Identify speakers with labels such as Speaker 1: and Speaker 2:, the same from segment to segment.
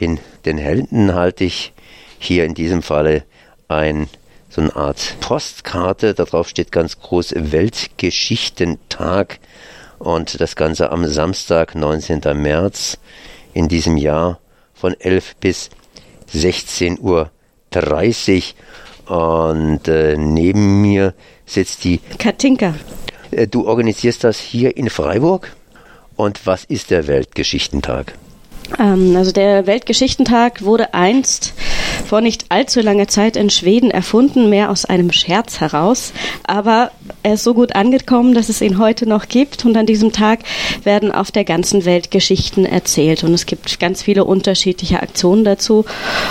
Speaker 1: in den Händen halte ich hier in diesem Falle ein so eine Art Postkarte. Darauf steht ganz groß Weltgeschichtentag und das Ganze am Samstag, 19. März in diesem Jahr von 11 bis 16.30 Uhr. Und äh, neben mir sitzt die
Speaker 2: Katinka.
Speaker 1: Äh, du organisierst das hier in Freiburg. Und was ist der Weltgeschichtentag?
Speaker 2: Ähm, also der Weltgeschichtentag wurde einst vor nicht allzu langer Zeit in Schweden erfunden, mehr aus einem Scherz heraus. Aber er ist so gut angekommen, dass es ihn heute noch gibt. Und an diesem Tag werden auf der ganzen Welt Geschichten erzählt. Und es gibt ganz viele unterschiedliche Aktionen dazu.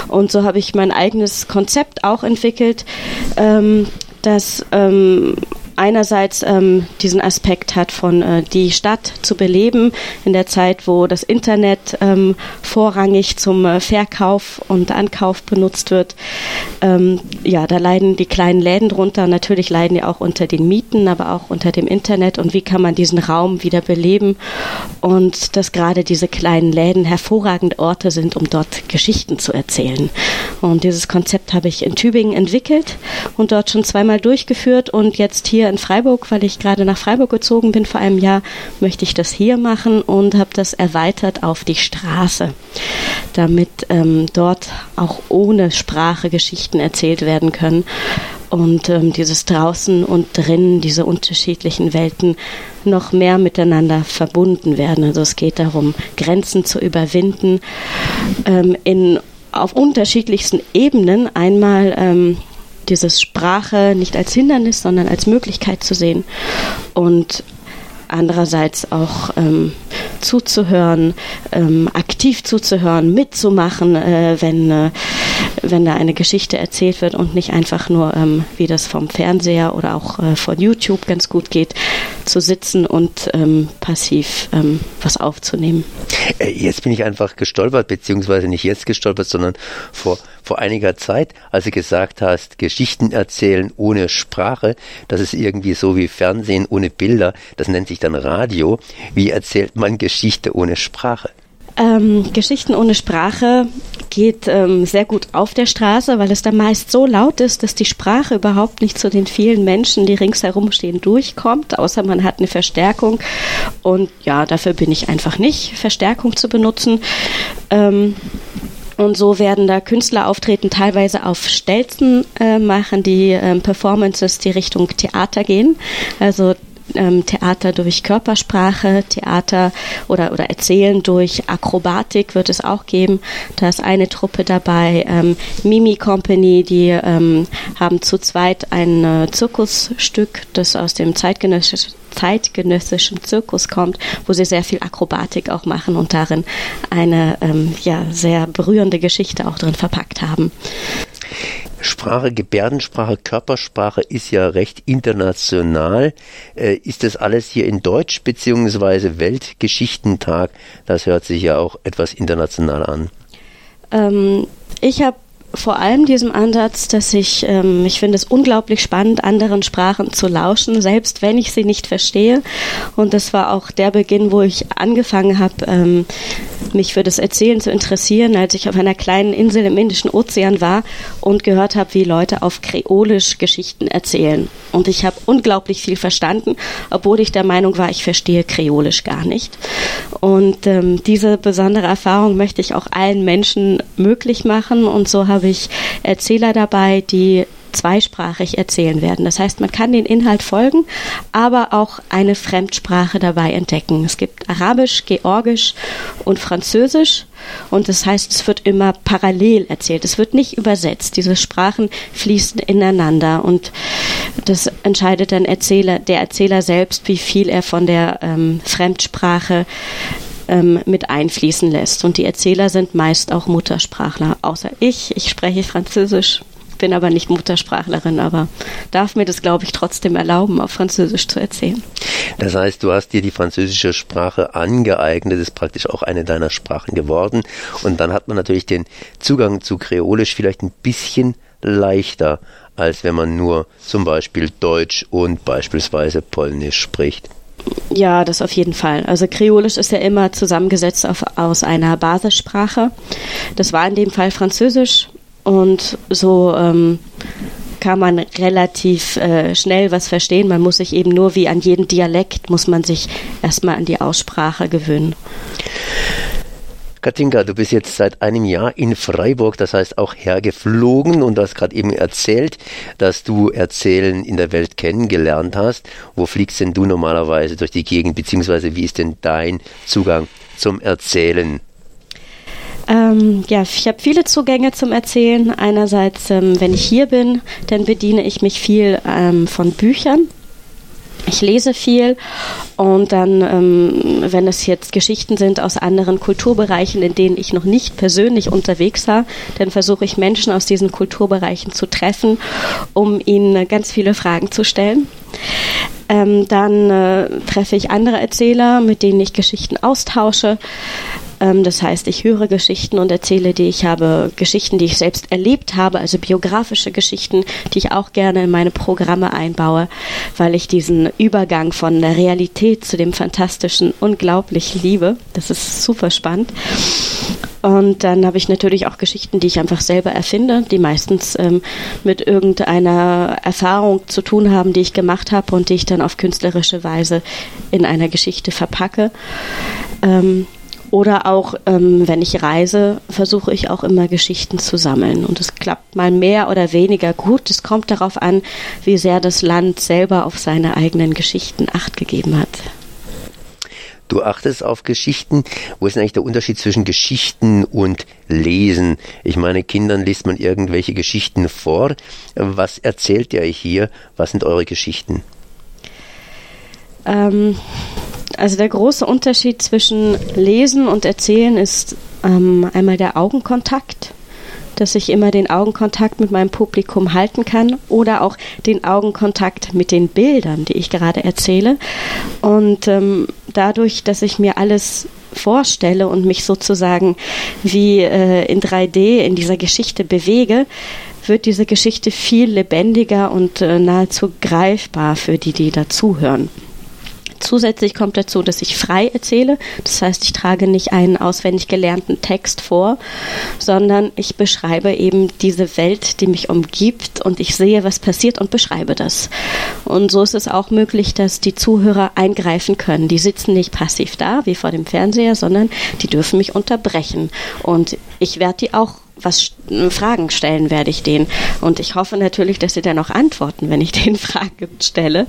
Speaker 2: Und so habe ich mein eigenes Konzept auch entwickelt, ähm, das ähm, einerseits ähm, diesen Aspekt hat von äh, die Stadt zu beleben in der Zeit, wo das Internet ähm, vorrangig zum äh, Verkauf und Ankauf benutzt wird. Ähm, ja, da leiden die kleinen Läden drunter. Natürlich leiden die auch unter den Mieten, aber auch unter dem Internet. Und wie kann man diesen Raum wieder beleben? Und dass gerade diese kleinen Läden hervorragende Orte sind, um dort Geschichten zu erzählen. Und dieses Konzept habe ich in Tübingen entwickelt und dort schon zweimal durchgeführt und jetzt hier in Freiburg, weil ich gerade nach Freiburg gezogen bin vor einem Jahr, möchte ich das hier machen und habe das erweitert auf die Straße, damit ähm, dort auch ohne Sprache Geschichten erzählt werden können und ähm, dieses draußen und drinnen, diese unterschiedlichen Welten noch mehr miteinander verbunden werden. Also es geht darum, Grenzen zu überwinden ähm, in auf unterschiedlichsten Ebenen. Einmal ähm, dieses Sprache nicht als Hindernis, sondern als Möglichkeit zu sehen und andererseits auch ähm, zuzuhören, ähm, aktiv zuzuhören, mitzumachen, äh, wenn, äh, wenn da eine Geschichte erzählt wird und nicht einfach nur, ähm, wie das vom Fernseher oder auch äh, von YouTube ganz gut geht, zu sitzen und ähm, passiv ähm, was aufzunehmen.
Speaker 1: Äh, jetzt bin ich einfach gestolpert, beziehungsweise nicht jetzt gestolpert, sondern vor, vor einiger Zeit, als du gesagt hast, Geschichten erzählen ohne Sprache, das ist irgendwie so wie Fernsehen ohne Bilder, das nennt sich dann Radio. Wie erzählt man Geschichte ohne Sprache?
Speaker 2: Ähm, Geschichten ohne Sprache geht ähm, sehr gut auf der Straße, weil es da meist so laut ist, dass die Sprache überhaupt nicht zu den vielen Menschen, die ringsherum stehen, durchkommt, außer man hat eine Verstärkung. Und ja, dafür bin ich einfach nicht, Verstärkung zu benutzen. Ähm, und so werden da Künstler auftreten, teilweise auf Stelzen äh, machen die äh, Performances, die Richtung Theater gehen. Also ähm, Theater durch Körpersprache, Theater oder, oder Erzählen durch Akrobatik wird es auch geben. Da ist eine Truppe dabei, ähm, Mimi Company, die ähm, haben zu zweit ein äh, Zirkusstück, das aus dem zeitgenössischen zeitgenössischen Zirkus kommt, wo sie sehr viel Akrobatik auch machen und darin eine ähm, ja, sehr berührende Geschichte auch drin verpackt haben.
Speaker 1: Sprache, Gebärdensprache, Körpersprache ist ja recht international. Äh, ist das alles hier in Deutsch beziehungsweise Weltgeschichtentag? Das hört sich ja auch etwas international an.
Speaker 2: Ähm, ich habe vor allem diesem Ansatz, dass ich, ähm, ich finde es unglaublich spannend, anderen Sprachen zu lauschen, selbst wenn ich sie nicht verstehe. Und das war auch der Beginn, wo ich angefangen habe, ähm, mich für das Erzählen zu interessieren, als ich auf einer kleinen Insel im Indischen Ozean war und gehört habe, wie Leute auf Kreolisch Geschichten erzählen. Und ich habe unglaublich viel verstanden, obwohl ich der Meinung war, ich verstehe Kreolisch gar nicht. Und ähm, diese besondere Erfahrung möchte ich auch allen Menschen möglich machen. Und so habe ich Erzähler dabei, die zweisprachig erzählen werden. Das heißt, man kann den Inhalt folgen, aber auch eine Fremdsprache dabei entdecken. Es gibt Arabisch, Georgisch und Französisch und das heißt, es wird immer parallel erzählt. Es wird nicht übersetzt. Diese Sprachen fließen ineinander und das entscheidet dann Erzähler, der Erzähler selbst, wie viel er von der ähm, Fremdsprache ähm, mit einfließen lässt. Und die Erzähler sind meist auch Muttersprachler, außer ich. Ich spreche Französisch, bin aber nicht Muttersprachlerin, aber darf mir das, glaube ich, trotzdem erlauben, auf Französisch zu erzählen.
Speaker 1: Das heißt, du hast dir die französische Sprache angeeignet, ist praktisch auch eine deiner Sprachen geworden. Und dann hat man natürlich den Zugang zu Kreolisch vielleicht ein bisschen leichter, als wenn man nur zum Beispiel Deutsch und beispielsweise Polnisch spricht.
Speaker 2: ja, das auf jeden Fall. Also Kreolisch ist ja immer zusammengesetzt auf, aus einer Basissprache. Das war in dem Fall Französisch und so ähm, kann man relativ äh, schnell was verstehen. Man muss sich eben nur wie an jeden Dialekt, muss man sich erstmal an die Aussprache gewöhnen.
Speaker 1: Katinka, du bist jetzt seit einem Jahr in Freiburg, das heißt auch hergeflogen und hast gerade eben erzählt, dass du Erzählen in der Welt kennengelernt hast. Wo fliegst denn du normalerweise durch die Gegend, beziehungsweise wie ist denn dein Zugang zum Erzählen?
Speaker 2: Ähm, ja, ich habe viele Zugänge zum Erzählen. Einerseits, ähm, wenn ich hier bin, dann bediene ich mich viel ähm, von Büchern. Ich lese viel und dann, ähm, wenn es jetzt Geschichten sind aus anderen Kulturbereichen, in denen ich noch nicht persönlich unterwegs war, dann versuche ich Menschen aus diesen Kulturbereichen zu treffen, um ihnen ganz viele Fragen zu stellen. Ähm, dann äh, treffe ich andere Erzähler, mit denen ich Geschichten austausche. Ähm, das heißt, ich höre Geschichten und erzähle die. Ich habe Geschichten, die ich selbst erlebt habe, also biografische Geschichten, die ich auch gerne in meine Programme einbaue, weil ich diesen Übergang von der Realität zu dem Fantastischen unglaublich liebe. Das ist super spannend. Und dann habe ich natürlich auch Geschichten, die ich einfach selber erfinde, die meistens ähm, mit irgendeiner Erfahrung zu tun haben, die ich gemacht habe und die ich dann auf künstlerische Weise in einer Geschichte verpacke. Ähm, oder auch, ähm, wenn ich reise, versuche ich auch immer Geschichten zu sammeln. Und es klappt mal mehr oder weniger gut. Es kommt darauf an, wie sehr das Land selber auf seine eigenen Geschichten acht gegeben hat.
Speaker 1: Du achtest auf Geschichten. Wo ist denn eigentlich der Unterschied zwischen Geschichten und Lesen? Ich meine, Kindern liest man irgendwelche Geschichten vor. Was erzählt ihr hier? Was sind eure Geschichten?
Speaker 2: Ähm, also der große Unterschied zwischen Lesen und Erzählen ist ähm, einmal der Augenkontakt, dass ich immer den Augenkontakt mit meinem Publikum halten kann oder auch den Augenkontakt mit den Bildern, die ich gerade erzähle. Und ähm, dadurch, dass ich mir alles vorstelle und mich sozusagen wie äh, in 3D in dieser Geschichte bewege, wird diese Geschichte viel lebendiger und äh, nahezu greifbar für die, die dazuhören. Zusätzlich kommt dazu, dass ich frei erzähle. Das heißt, ich trage nicht einen auswendig gelernten Text vor, sondern ich beschreibe eben diese Welt, die mich umgibt und ich sehe, was passiert und beschreibe das. Und so ist es auch möglich, dass die Zuhörer eingreifen können. Die sitzen nicht passiv da, wie vor dem Fernseher, sondern die dürfen mich unterbrechen. Und ich werde die auch was Fragen stellen werde ich denen. Und ich hoffe natürlich, dass sie dann auch antworten, wenn ich denen Fragen stelle.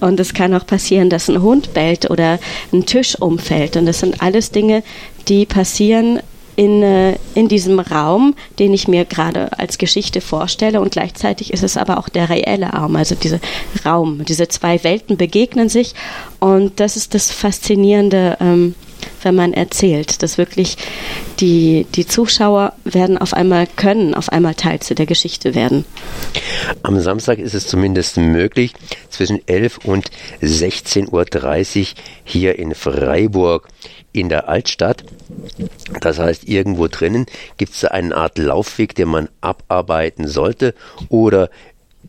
Speaker 2: Und es kann auch passieren, dass ein Hund bellt oder ein Tisch umfällt. Und das sind alles Dinge, die passieren in, äh, in diesem Raum, den ich mir gerade als Geschichte vorstelle. Und gleichzeitig ist es aber auch der reelle Raum, also dieser Raum. Diese zwei Welten begegnen sich. Und das ist das Faszinierende. Ähm, wenn man erzählt, dass wirklich die, die Zuschauer werden auf einmal können, auf einmal Teil zu der Geschichte werden.
Speaker 1: Am Samstag ist es zumindest möglich, zwischen 11 und 16.30 Uhr hier in Freiburg in der Altstadt. Das heißt, irgendwo drinnen gibt es eine Art Laufweg, den man abarbeiten sollte oder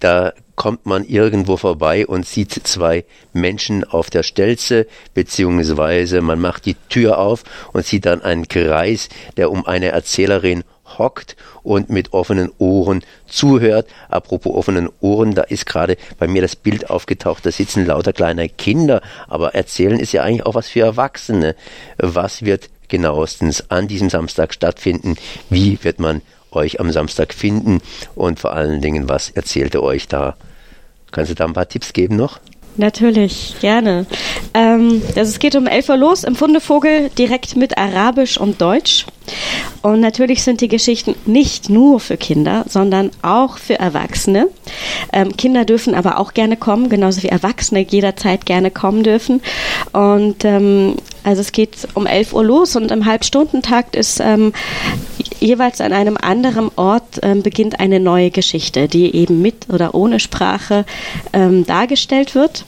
Speaker 1: da kommt man irgendwo vorbei und sieht zwei Menschen auf der Stelze, beziehungsweise man macht die Tür auf und sieht dann einen Kreis, der um eine Erzählerin hockt und mit offenen Ohren zuhört. Apropos offenen Ohren, da ist gerade bei mir das Bild aufgetaucht, da sitzen lauter kleine Kinder, aber erzählen ist ja eigentlich auch was für Erwachsene. Was wird genauestens an diesem Samstag stattfinden? Wie wird man euch am Samstag finden und vor allen Dingen, was erzählt ihr euch da? Kannst du da ein paar Tipps geben noch?
Speaker 2: Natürlich, gerne. Ähm, also es geht um 11 Uhr los im Fundevogel, direkt mit Arabisch und Deutsch. Und natürlich sind die Geschichten nicht nur für Kinder, sondern auch für Erwachsene. Ähm, Kinder dürfen aber auch gerne kommen, genauso wie Erwachsene jederzeit gerne kommen dürfen. Und ähm, also es geht um 11 Uhr los und im Halbstundentakt ist ähm, jeweils an einem anderen Ort ähm, beginnt eine neue Geschichte, die eben mit oder ohne Sprache ähm, dargestellt wird.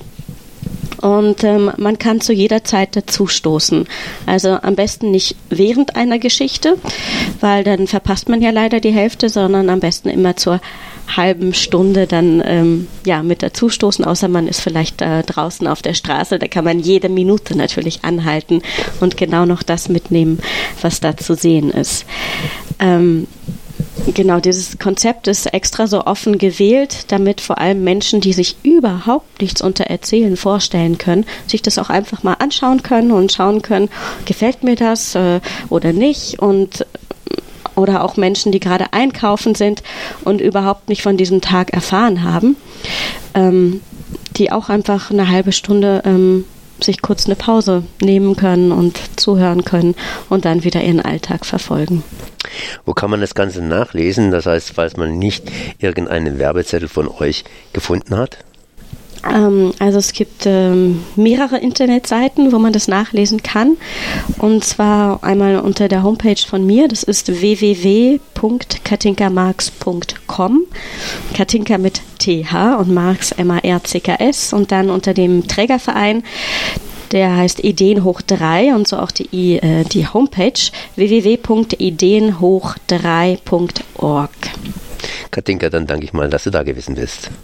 Speaker 2: und ähm, man kann zu jeder Zeit dazu stoßen. Also am besten nicht während einer Geschichte, weil dann verpasst man ja leider die Hälfte, sondern am besten immer zur halben Stunde dann ähm, ja mit dazustoßen, außer man ist vielleicht äh, draußen auf der Straße, da kann man jede Minute natürlich anhalten und genau noch das mitnehmen, was da zu sehen ist. Ähm, Genau, dieses Konzept ist extra so offen gewählt, damit vor allem Menschen, die sich überhaupt nichts unter Erzählen vorstellen können, sich das auch einfach mal anschauen können und schauen können, gefällt mir das äh, oder nicht und oder auch Menschen, die gerade einkaufen sind und überhaupt nicht von diesem Tag erfahren haben, ähm, die auch einfach eine halbe Stunde ähm, sich kurz eine Pause nehmen können und zuhören können und dann wieder ihren Alltag verfolgen.
Speaker 1: Wo kann man das Ganze nachlesen? Das heißt, falls man nicht irgendeinen Werbezettel von euch gefunden hat?
Speaker 2: Ähm, also es gibt ähm, mehrere Internetseiten, wo man das nachlesen kann. Und zwar einmal unter der Homepage von mir, das ist www.katinkamarx.com. Katinka mit TH und Marx M-A-R-C-K-S. Und dann unter dem Trägerverein, der heißt Ideen hoch 3 und so auch die, äh, die Homepage www.ideenhoch3.org.
Speaker 1: Katinka, dann danke ich mal, dass du da gewesen bist.